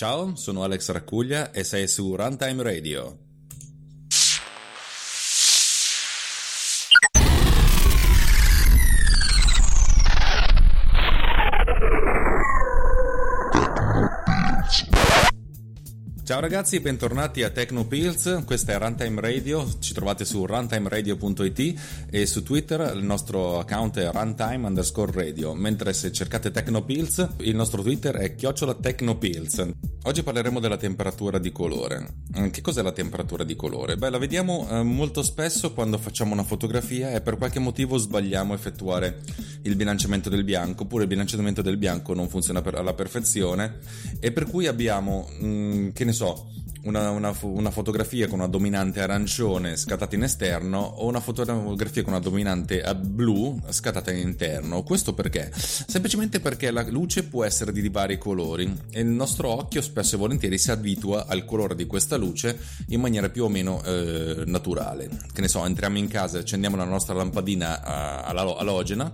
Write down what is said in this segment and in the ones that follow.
Ciao, sono Alex Raccuglia e sei su Runtime Radio. Ciao ragazzi, bentornati a Tecnopills, questa è Runtime Radio, ci trovate su runtimeradio.it e su Twitter il nostro account è runtime underscore radio, mentre se cercate Tecnopills il nostro Twitter è chiocciola Tecnopills. Oggi parleremo della temperatura di colore. Eh, che cos'è la temperatura di colore? Beh, la vediamo eh, molto spesso quando facciamo una fotografia e per qualche motivo sbagliamo a effettuare il bilanciamento del bianco, oppure il bilanciamento del bianco non funziona per, alla perfezione e per cui abbiamo, mh, mm, che ne so, una, una, una, fotografia con una dominante arancione scattata in esterno o una fotografia con una dominante blu scattata in interno. Questo perché? Semplicemente perché la luce può essere di vari colori e il nostro occhio spesso e volentieri si abitua al colore di questa luce in maniera più o meno eh, naturale. Che ne so, entriamo in casa e accendiamo la nostra lampadina uh, all'alogena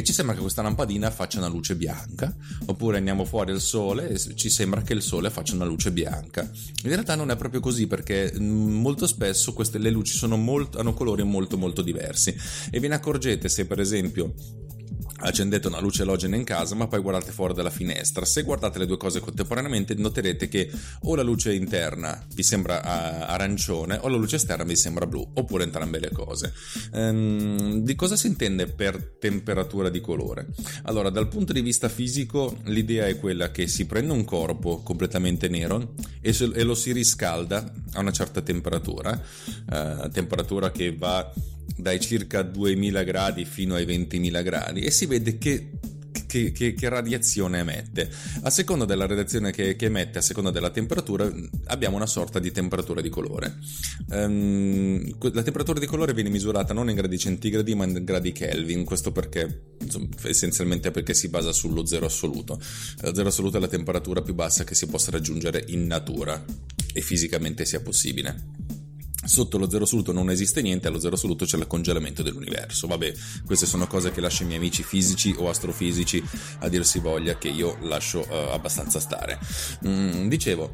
e ci sembra che questa lampadina faccia una luce bianca, oppure andiamo fuori al sole e ci sembra che il sole faccia una luce bianca. In realtà non è proprio così perché mm, molto spesso queste, le luci molto, hanno colori molto molto diversi e ve ne accorgete se per esempio accendete una luce alogena in casa ma poi guardate fuori dalla finestra. Se guardate le due cose contemporaneamente noterete che o la luce interna vi sembra uh, arancione o la luce esterna vi sembra blu oppure entrambe le cose. Um, di cosa si intende per temperatura di colore? Allora dal punto di vista fisico l'idea è quella che si prende un corpo completamente nero e, se, e lo si riscalda a una certa temperatura uh, temperatura che va dai circa 2000 gradi fino ai 20.000 gradi e si vede che che, che, che, radiazione emette. A seconda della radiazione che, che, emette, a seconda della temperatura, abbiamo una sorta di temperatura di colore. Um, la temperatura di colore viene misurata non in gradi centigradi, ma in gradi Kelvin. Questo perché, insomma, essenzialmente perché si basa sullo zero assoluto. Lo zero assoluto è la temperatura più bassa che si possa raggiungere in natura e fisicamente sia possibile sotto lo zero assoluto non esiste niente, allo zero assoluto c'è il congelamento dell'universo. Vabbè, queste sono cose che lascio ai miei amici fisici o astrofisici a dirsi voglia che io lascio uh, abbastanza stare. Mm, dicevo,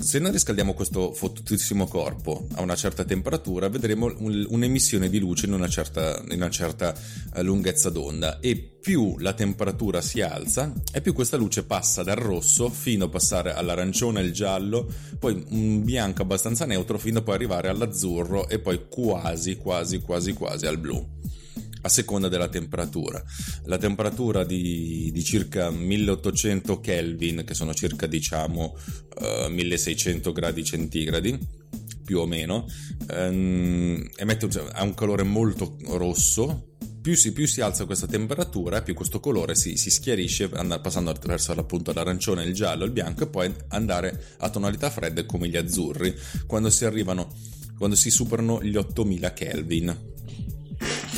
se noi riscaldiamo questo fottutissimo corpo a una certa temperatura, vedremo un, un'emissione di luce in una certa, in una certa eh, lunghezza d'onda. E più la temperatura si alza e più questa luce passa dal rosso fino a passare all'arancione, al giallo, poi un bianco abbastanza neutro fino a poi arrivare all'azzurro e poi quasi, quasi, quasi, quasi al blu a seconda della temperatura. La temperatura di, di circa 1800 Kelvin, che sono circa diciamo uh, 1600 gradi centigradi, più o meno, um, emette, ha un colore molto rosso. Più si, più si, alza questa temperatura, più questo colore si, si schiarisce, andando, passando attraverso appunto l'arancione, il giallo, il bianco e poi andare a tonalità fredde come gli azzurri, quando si arrivano, quando si superano gli 8000 Kelvin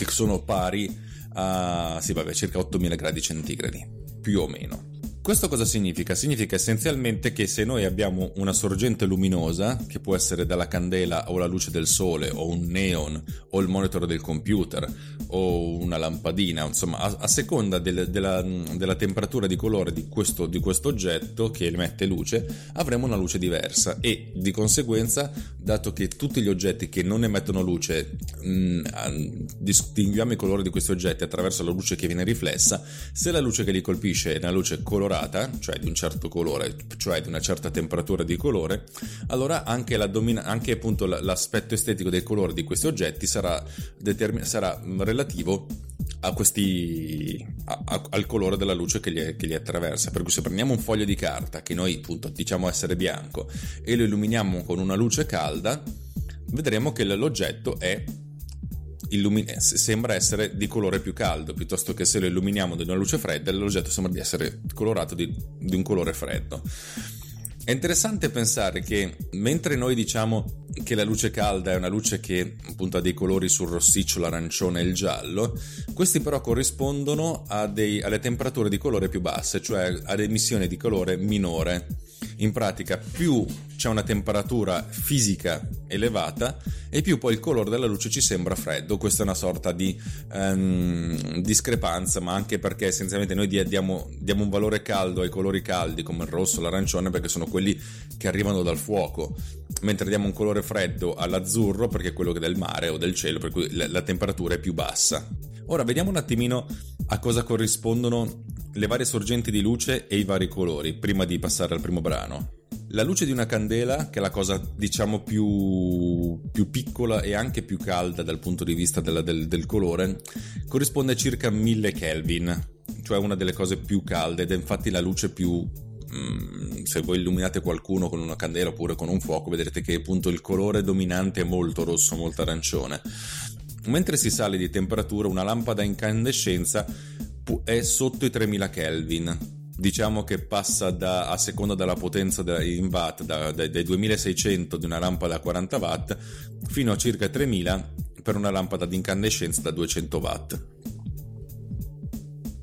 che sono pari a sì, vabbè, circa 8000 gradi centigradi, più o meno. Questo cosa significa? Significa essenzialmente che se noi abbiamo una sorgente luminosa, che può essere dalla candela o la luce del sole, o un neon, o il monitor del computer, o una lampadina, insomma, a, a seconda del, della, della, temperatura di colore di questo, di questo oggetto che emette luce, avremo una luce diversa e di conseguenza, dato che tutti gli oggetti che non emettono luce, mh, distinguiamo i colori di questi oggetti attraverso la luce che viene riflessa, se la luce che li colpisce è una luce colorata, colorata, cioè di un certo colore, cioè di una certa temperatura di colore, allora anche, domina- anche appunto l'aspetto estetico del colore di questi oggetti sarà, determin- sarà relativo a questi, a, a, al colore della luce che li, che li, attraversa. Per cui se prendiamo un foglio di carta che noi appunto diciamo essere bianco e lo illuminiamo con una luce calda, vedremo che l'oggetto è illumina- sembra essere di colore più caldo, piuttosto che se lo illuminiamo di una luce fredda, l'oggetto sembra di essere colorato di, di un colore freddo. È interessante pensare che mentre noi diciamo che la luce calda è una luce che appunto ha dei colori sul rossiccio, l'arancione e il giallo, questi però corrispondono dei, alle temperature di colore più basse, cioè ad emissioni di colore minore. In pratica più c'è una temperatura fisica elevata e più poi il colore della luce ci sembra freddo. Questa è una sorta di um, discrepanza, ma anche perché essenzialmente noi diamo, diamo, un valore caldo ai colori caldi come il rosso, l'arancione, perché sono quelli che arrivano dal fuoco, mentre diamo un colore freddo all'azzurro perché è quello del mare o del cielo, per cui la, la temperatura è più bassa. Ora vediamo un attimino a cosa corrispondono le varie sorgenti di luce e i vari colori prima di passare al primo brano. La luce di una candela, che è la cosa diciamo più, più piccola e anche più calda dal punto di vista della, del, del colore, corrisponde a circa 1000 Kelvin, cioè una delle cose più calde ed è infatti la luce più mm, se voi illuminate qualcuno con una candela oppure con un fuoco vedrete che appunto il colore dominante è molto rosso, molto arancione. Mentre si sale di temperatura una lampada a incandescenza è sotto i 3000 Kelvin. Diciamo che passa da, a seconda della potenza in watt da, da, dai 2600 di una lampada da 40 watt fino a circa 3000 per una lampada di incandescenza da 200 watt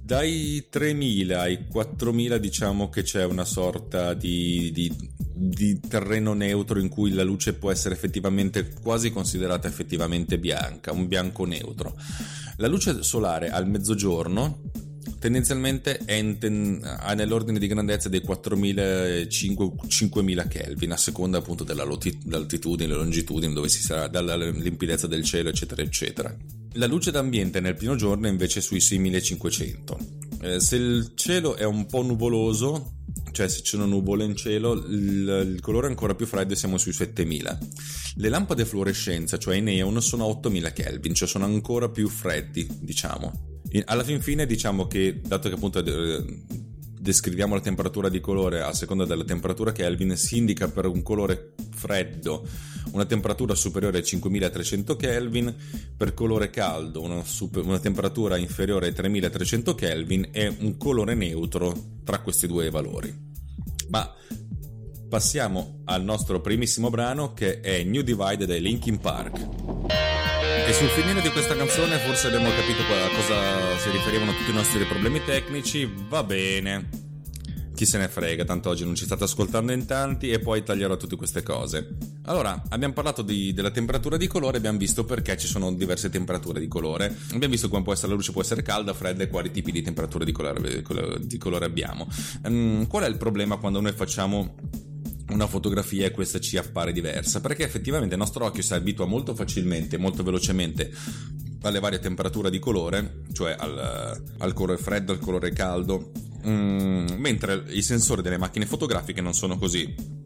dai 3000 ai 4000 diciamo che c'è una sorta di, di, di, terreno neutro in cui la luce può essere effettivamente quasi considerata effettivamente bianca, un bianco neutro. La luce solare al mezzogiorno tendenzialmente è in, ha nell'ordine di grandezza dei 4000-5000 Kelvin a seconda appunto dell'altitudine, della longitudine dove si sarà, dalla limpidezza del cielo eccetera eccetera. La luce d'ambiente nel pieno giorno è invece sui 6500. Eh, se il cielo è un po' nuvoloso cioè se c'è una nuvola in cielo il, il, colore è ancora più freddo e siamo sui 7000 le lampade a fluorescenza cioè i neon sono a 8000 Kelvin cioè sono ancora più freddi diciamo alla fin fine diciamo che, dato che appunto eh, descriviamo la temperatura di colore a seconda della temperatura Kelvin, si indica per un colore freddo una temperatura superiore ai 5300 Kelvin, per colore caldo una, super, una temperatura inferiore ai 3300 Kelvin e un colore neutro tra questi due valori. Ma passiamo al nostro primissimo brano che è New Divide dei Linkin Park. Sul finire di questa canzone forse abbiamo capito a cosa si riferivano tutti i nostri problemi tecnici. Va bene. Chi se ne frega, tanto oggi non ci state ascoltando in tanti e poi taglierò tutte queste cose. Allora, abbiamo parlato di, della temperatura di colore, abbiamo visto perché ci sono diverse temperature di colore, abbiamo visto come può essere la luce, può essere calda, fredda e quali tipi di temperatura di colore, di colore abbiamo. Um, qual è il problema quando noi facciamo una fotografia e questa ci appare diversa perché effettivamente il nostro occhio si abitua molto facilmente, molto velocemente alle varie temperature di colore, cioè al, al colore freddo, al colore caldo, mm, mentre i sensori delle macchine fotografiche non sono così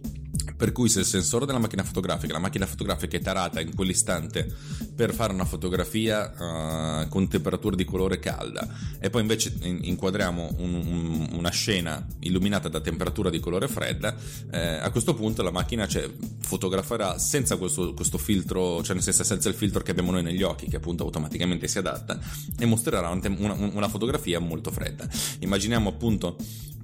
per cui se il sensore della macchina fotografica, la macchina fotografica è tarata in quell'istante per fare una fotografia uh, con temperatura di colore calda e poi invece inquadriamo un, un, una scena illuminata da temperatura di colore fredda, eh, a questo punto la macchina cioè, fotograferà senza questo, questo, filtro, cioè nel senso senza il filtro che abbiamo noi negli occhi che appunto automaticamente si adatta e mostrerà una, una fotografia molto fredda. Immaginiamo appunto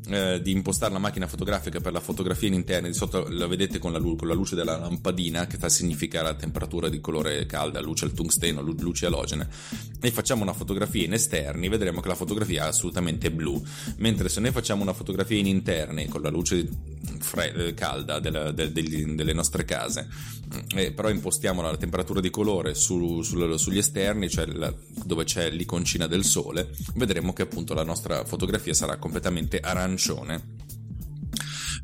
eh, di impostare la macchina fotografica per la fotografia in interna, di sotto la vedete con la, con la, luce della lampadina che sta a significare la temperatura di colore calda, luce al tungsteno, luce alogene, e facciamo una fotografia in esterni, vedremo che la fotografia è assolutamente blu, mentre se noi facciamo una fotografia in interni con la luce fre- calda della, de, de, delle nostre case, eh, però impostiamo la temperatura di colore su, su, sugli esterni, cioè la, dove c'è l'iconcina del sole, vedremo che appunto la nostra fotografia sarà completamente arancione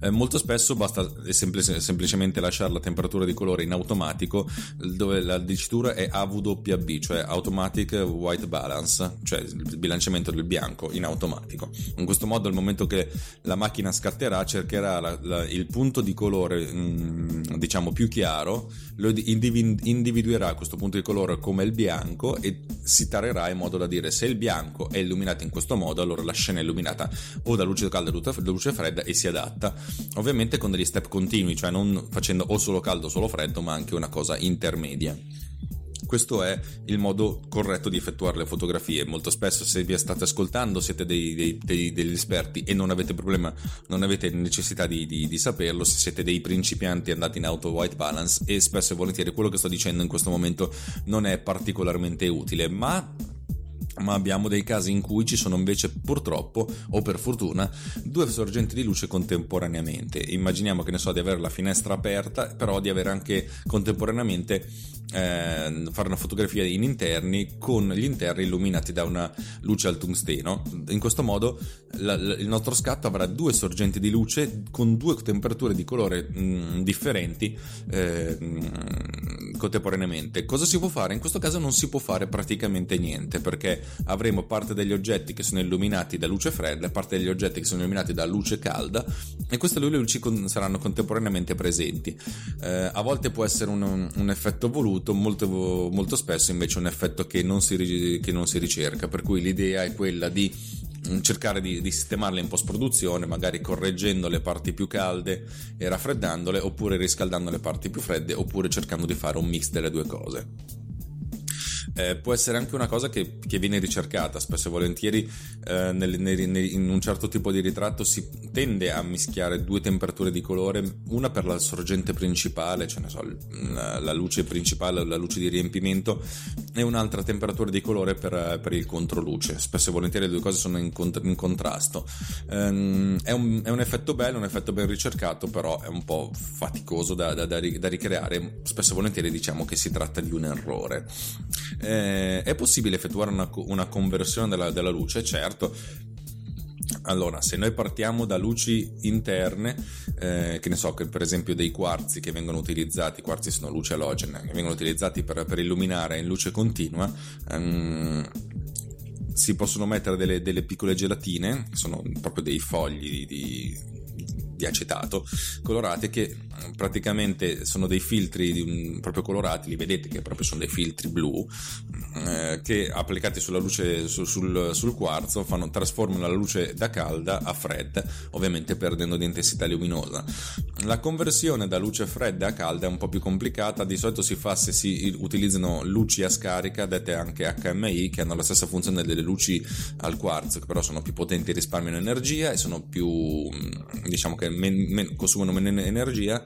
eh, molto spesso basta semplice, semplicemente lasciare la temperatura di colore in automatico dove la dicitura è AWB, cioè Automatic White Balance, cioè il bilanciamento del bianco in automatico. In questo modo al momento che la macchina scatterà cercherà la, la, il punto di colore mh, mm, diciamo più chiaro, lo individuerà questo punto di colore come il bianco e si tarerà in modo da dire se il bianco è illuminato in questo modo allora la scena è illuminata o da luce calda o da luce fredda e si adatta ovviamente con degli step continui, cioè non facendo o solo caldo o solo freddo, ma anche una cosa intermedia. Questo è il modo corretto di effettuare le fotografie. Molto spesso, se vi state ascoltando, siete dei, dei, dei, degli esperti e non avete problema, non avete necessità di, di, di, saperlo. Se siete dei principianti andati in auto white balance, e spesso e volentieri quello che sto dicendo in questo momento non è particolarmente utile, ma ma abbiamo dei casi in cui ci sono invece purtroppo o per fortuna due sorgenti di luce contemporaneamente. Immaginiamo che ne so di avere la finestra aperta però di avere anche contemporaneamente eh, fare una fotografia in interni con gli interni illuminati da una luce al tungsteno. In questo modo la, la, il nostro scatto avrà due sorgenti di luce con due temperature di colore mh, differenti eh, mh, contemporaneamente cosa si può fare in questo caso non si può fare praticamente niente perché avremo parte degli oggetti che sono illuminati da luce fredda e parte degli oggetti che sono illuminati da luce calda e queste due luci con, saranno contemporaneamente presenti. Eh, a volte può essere un, un effetto voluto, molto, molto, spesso invece un effetto che non, si, che non si ricerca, per cui l'idea è quella di cercare di, di, sistemarle in post produzione, magari correggendo le parti più calde e raffreddandole, oppure riscaldando le parti più fredde, oppure cercando di fare un mix delle due cose eh, può essere anche una cosa che, che viene ricercata spesso e volentieri eh, nel, nel, in un certo tipo di ritratto si tende a mischiare due temperature di colore una per la sorgente principale cioè ne so la, la luce principale la luce di riempimento e un'altra temperatura di colore per, per il controluce. Spesso e volentieri le due cose sono in, cont- in contrasto. Ehm, è, un, è, un, effetto bello un effetto ben ricercato però è un po' faticoso da, da, da, da ricreare. Spesso e volentieri diciamo che si tratta di un errore eh, è possibile effettuare una, una conversione della, della luce? Certo, allora, se noi partiamo da luci interne, eh, che ne so, che per esempio dei quarzi che vengono utilizzati, i quarzi sono luce alogene, che vengono utilizzati per, per illuminare in luce continua, ehm, si possono mettere delle, delle, piccole gelatine, sono proprio dei fogli di, di, di acetato colorati che praticamente sono dei filtri proprio colorati, li vedete che proprio sono dei filtri blu eh, che applicati sulla luce sul, sul, sul quarzo fanno, trasformano la luce da calda a fredda, ovviamente perdendo di intensità luminosa. La conversione da luce fredda a calda è un po' più complicata, di solito si fa se si utilizzano luci a scarica, dette anche HMI, che hanno la stessa funzione delle luci al quarzo, che però sono più potenti e risparmiano energia e sono più, diciamo che men, men, consumano meno energia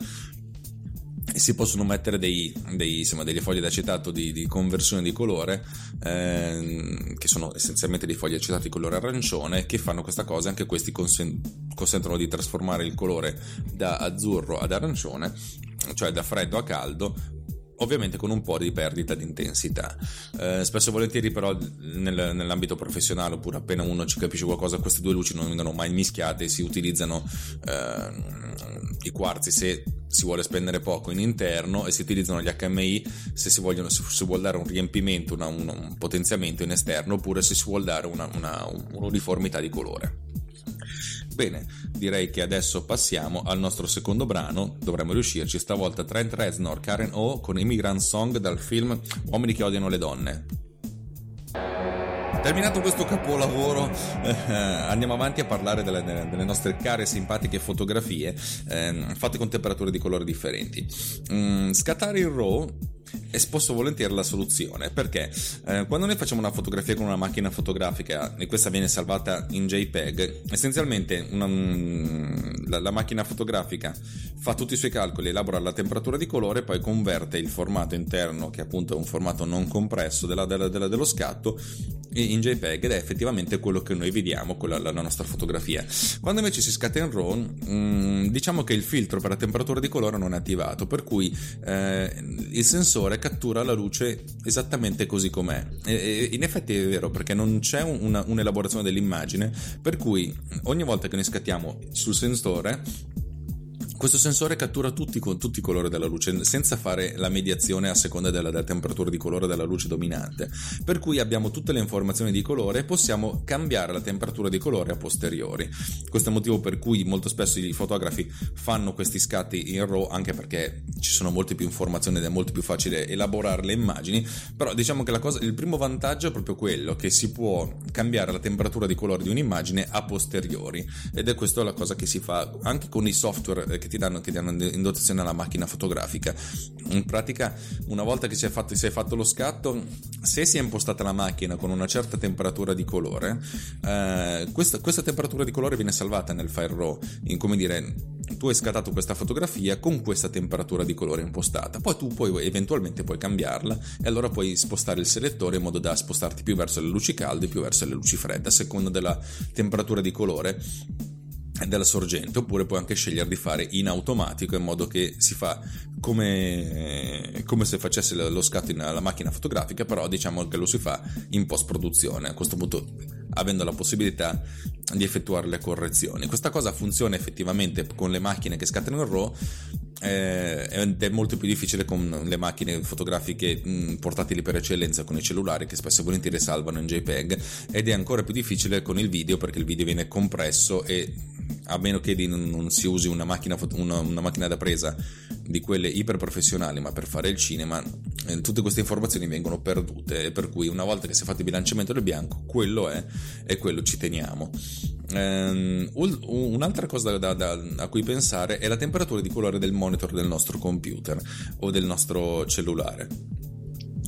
e si possono mettere dei, dei, insomma, delle foglie d'acetato di, di conversione di colore ehm, che sono essenzialmente dei fogli acetato di colore arancione che fanno questa cosa anche questi consen- consentono di trasformare il colore da azzurro ad arancione cioè da freddo a caldo ovviamente con un po' di perdita di intensità. Eh, spesso e volentieri, però, nel, nell'ambito professionale, oppure appena uno ci capisce qualcosa, queste due luci non vengono mai mischiate, si utilizzano eh, i quarzi se si vuole spendere poco in interno e si utilizzano gli HMI se si, vogliono, se si vuole dare un riempimento, una, un, un, potenziamento in esterno, oppure se si vuole dare una, una, un'uniformità di colore. Bene, direi che adesso passiamo al nostro secondo brano, dovremmo riuscirci, stavolta Trent Reznor, Karen O con Immigrant Song dal film Uomini che odiano le donne. Terminato questo capolavoro, eh, andiamo avanti a parlare delle, delle, nostre care e simpatiche fotografie eh, fatte con temperature di colore differenti. Mm, scattare il RAW è spesso volentieri la soluzione perché eh, quando noi facciamo una fotografia con una macchina fotografica e questa viene salvata in JPEG, essenzialmente una, mm, la, la, macchina fotografica fa tutti i suoi calcoli, elabora la temperatura di colore, poi converte il formato interno, che appunto è un formato non compresso della, della, della, dello scatto, in JPEG ed è effettivamente quello che noi vediamo con la, la nostra fotografia. Quando invece si scatta in RAW, mh, mm, diciamo che il filtro per la temperatura di colore non è attivato, per cui eh, il sensore cattura la luce esattamente così com'è. E in effetti è vero perché non c'è una, un'elaborazione dell'immagine, per cui ogni volta che noi scattiamo sul sensore questo sensore cattura tutti, tutti, i colori della luce senza fare la mediazione a seconda della, della, temperatura di colore della luce dominante, per cui abbiamo tutte le informazioni di colore e possiamo cambiare la temperatura di colore a posteriori. Questo è il motivo per cui molto spesso i fotografi fanno questi scatti in RAW anche perché ci sono molte più informazioni ed è molto più facile elaborare le immagini, però diciamo che cosa, il primo vantaggio è proprio quello che si può cambiare la temperatura di colore di un'immagine a posteriori. Ed è questa la cosa che si fa anche con i software che ti danno, che danno in dotazione alla macchina fotografica. In pratica, una volta che si è, fatto, si è fatto lo scatto, se si è impostata la macchina con una certa temperatura di colore, eh, questa, questa, temperatura di colore viene salvata nel file RAW, in, come dire, tu hai scattato questa fotografia con questa temperatura di colore impostata, poi tu puoi eventualmente puoi cambiarla e allora puoi spostare il selettore in modo da spostarti più verso le luci calde, più verso le luci fredde, a seconda della temperatura di colore della sorgente oppure puoi anche scegliere di fare in automatico in modo che si fa come, come se facesse lo scatto alla macchina fotografica però diciamo che lo si fa in post produzione a questo punto avendo la possibilità di effettuare le correzioni. Questa cosa funziona effettivamente con le macchine che scattano in RAW eh, ed è molto più difficile con le macchine fotografiche mh, portatili per eccellenza con i cellulari che spesso e volentieri salvano in JPEG ed è ancora più difficile con il video perché il video viene compresso e a meno che non si usi una macchina, una, una macchina da presa di quelle iper professionali, ma per fare il cinema, eh, tutte queste informazioni vengono perdute. Per cui, una volta che si è fatto il bilanciamento del bianco, quello è e quello ci teniamo. Um, un'altra cosa da, da, a cui pensare è la temperatura di colore del monitor del nostro computer o del nostro cellulare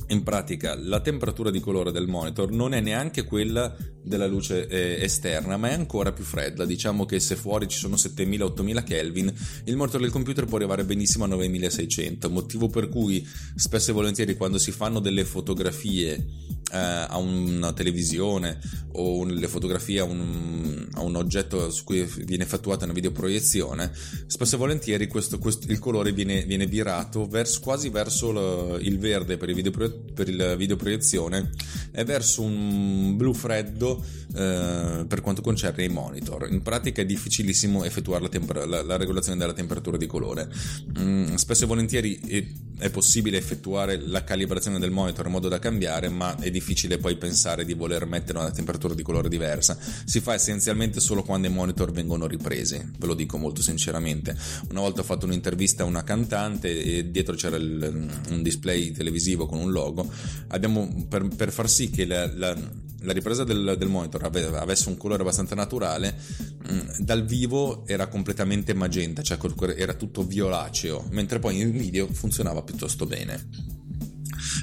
in pratica la temperatura di colore del monitor non è neanche quella della luce eh, esterna, ma è ancora più fredda. Diciamo che se fuori ci sono 7000-8000 Kelvin, il monitor del computer può arrivare benissimo a 9600, motivo per cui spesso e volentieri quando si fanno delle fotografie a una televisione o le fotografie a un, a un, oggetto su cui viene effettuata una videoproiezione, spesso e volentieri questo, questo, il colore viene, viene virato verso, quasi verso il verde per il, video, per il videoproiezione e verso un blu freddo eh, per quanto concerne i monitor. In pratica è difficilissimo effettuare la, temper- la, la regolazione della temperatura di colore. Mm, spesso e volentieri è, possibile effettuare la calibrazione del monitor in modo da cambiare, ma è difficile poi pensare di voler mettere una temperatura di colore diversa. Si fa essenzialmente solo quando i monitor vengono ripresi, ve lo dico molto sinceramente. Una volta ho fatto un'intervista a una cantante e dietro c'era il, un display televisivo con un logo. Abbiamo, per, per far sì che la, la la ripresa del, del monitor avesse un colore abbastanza naturale, mm, dal vivo era completamente magenta, cioè era tutto violaceo, mentre poi in video funzionava piuttosto bene.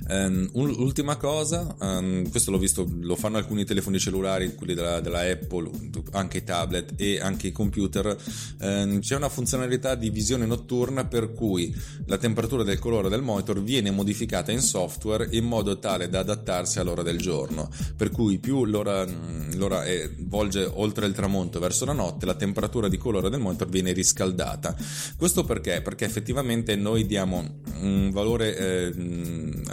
Um, ultima cosa, um, questo l'ho visto, lo fanno alcuni telefoni cellulari, quelli della, della Apple, anche i tablet e anche i computer. Um, c'è una funzionalità di visione notturna per cui la temperatura del colore del monitor viene modificata in software in modo tale da adattarsi all'ora del giorno. Per cui più l'ora, l'ora è, volge oltre il tramonto verso la notte, la temperatura di colore del monitor viene riscaldata. Questo perché? Perché effettivamente noi diamo un valore eh,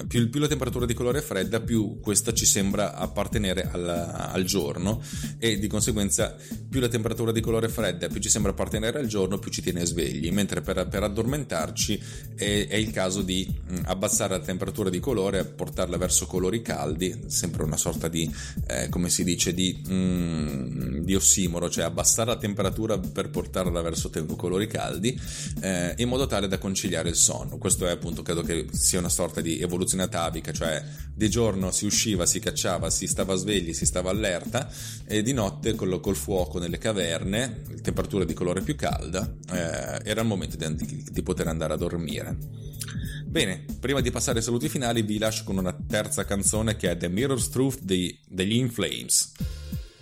più, più, la temperatura di colore è fredda, più questa ci sembra appartenere al, al, giorno e di conseguenza più la temperatura di colore è fredda, più ci sembra appartenere al giorno, più ci tiene svegli, mentre per, per addormentarci è, è, il caso di mm, abbassare la temperatura di colore portarla verso colori caldi, sempre una sorta di, eh, come si dice, di, mm, di, ossimoro, cioè abbassare la temperatura per portarla verso te- colori caldi eh, in modo tale da conciliare il sonno. Questo è appunto, credo che sia una sorta di evoluzione atavica, cioè di giorno si usciva, si cacciava, si stava svegli, si stava allerta e di notte col, col fuoco nelle caverne, temperatura di colore più calda, eh, era il momento di, di poter andare a dormire. Bene, prima di passare ai saluti finali vi lascio con una terza canzone che è The Mirror's Truth degli In Flames.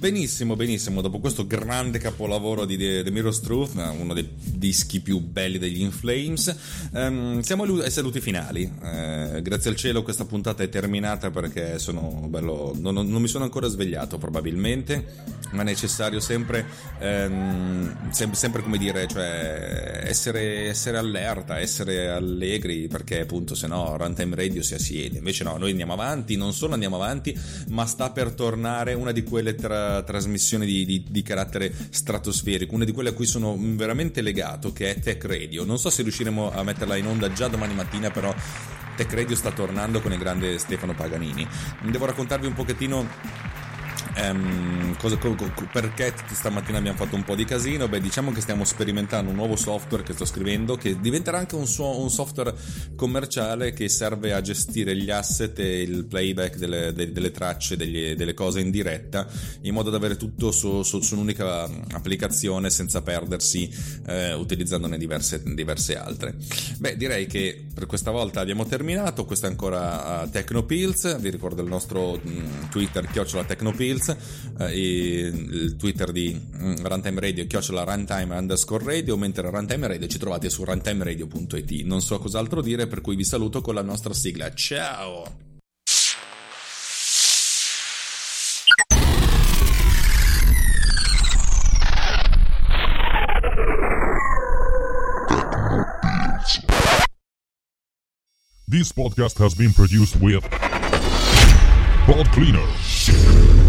Benissimo, benissimo. Dopo questo grande capolavoro di The, The Mirror's Truth, uno dei dischi più belli degli In Flames, um, siamo ai saluti finali. Uh, grazie al cielo questa puntata è terminata perché sono bello. Non, non, mi sono ancora svegliato probabilmente, ma è necessario sempre, um, sempre, sempre, come dire, cioè essere, essere, allerta, essere allegri perché appunto se no Runtime Radio si assiede. Invece no, noi andiamo avanti, non solo andiamo avanti, ma sta per tornare una di quelle tra trasmissione di, di, di, carattere stratosferico, una di quelle a cui sono veramente legato, che è Tech Radio. Non so se riusciremo a metterla in onda già domani mattina, però Tech Radio sta tornando con il grande Stefano Paganini. Devo raccontarvi un pochettino Um, cosa, co, co, perché stamattina abbiamo fatto un po' di casino? Beh, diciamo che stiamo sperimentando un nuovo software che sto scrivendo che diventerà anche un, suo, un software commerciale che serve a gestire gli asset e il playback delle, delle, delle tracce, degli, delle cose in diretta in modo da avere tutto su, su, su un'unica applicazione senza perdersi eh, utilizzandone diverse, diverse, altre. Beh, direi che per questa volta abbiamo terminato. Questo è ancora uh, Tecnopills. Vi ricordo il nostro Twitter, chiocciola Tecnopills Pilz, eh, il Twitter di mm, Runtime Radio, chiocciola runtime underscore radio, mentre Runtime Radio ci trovate su runtimeradio.it. Non so cos'altro dire, per cui vi saluto con la nostra sigla. Ciao! This podcast has been produced with Pod Cleaner.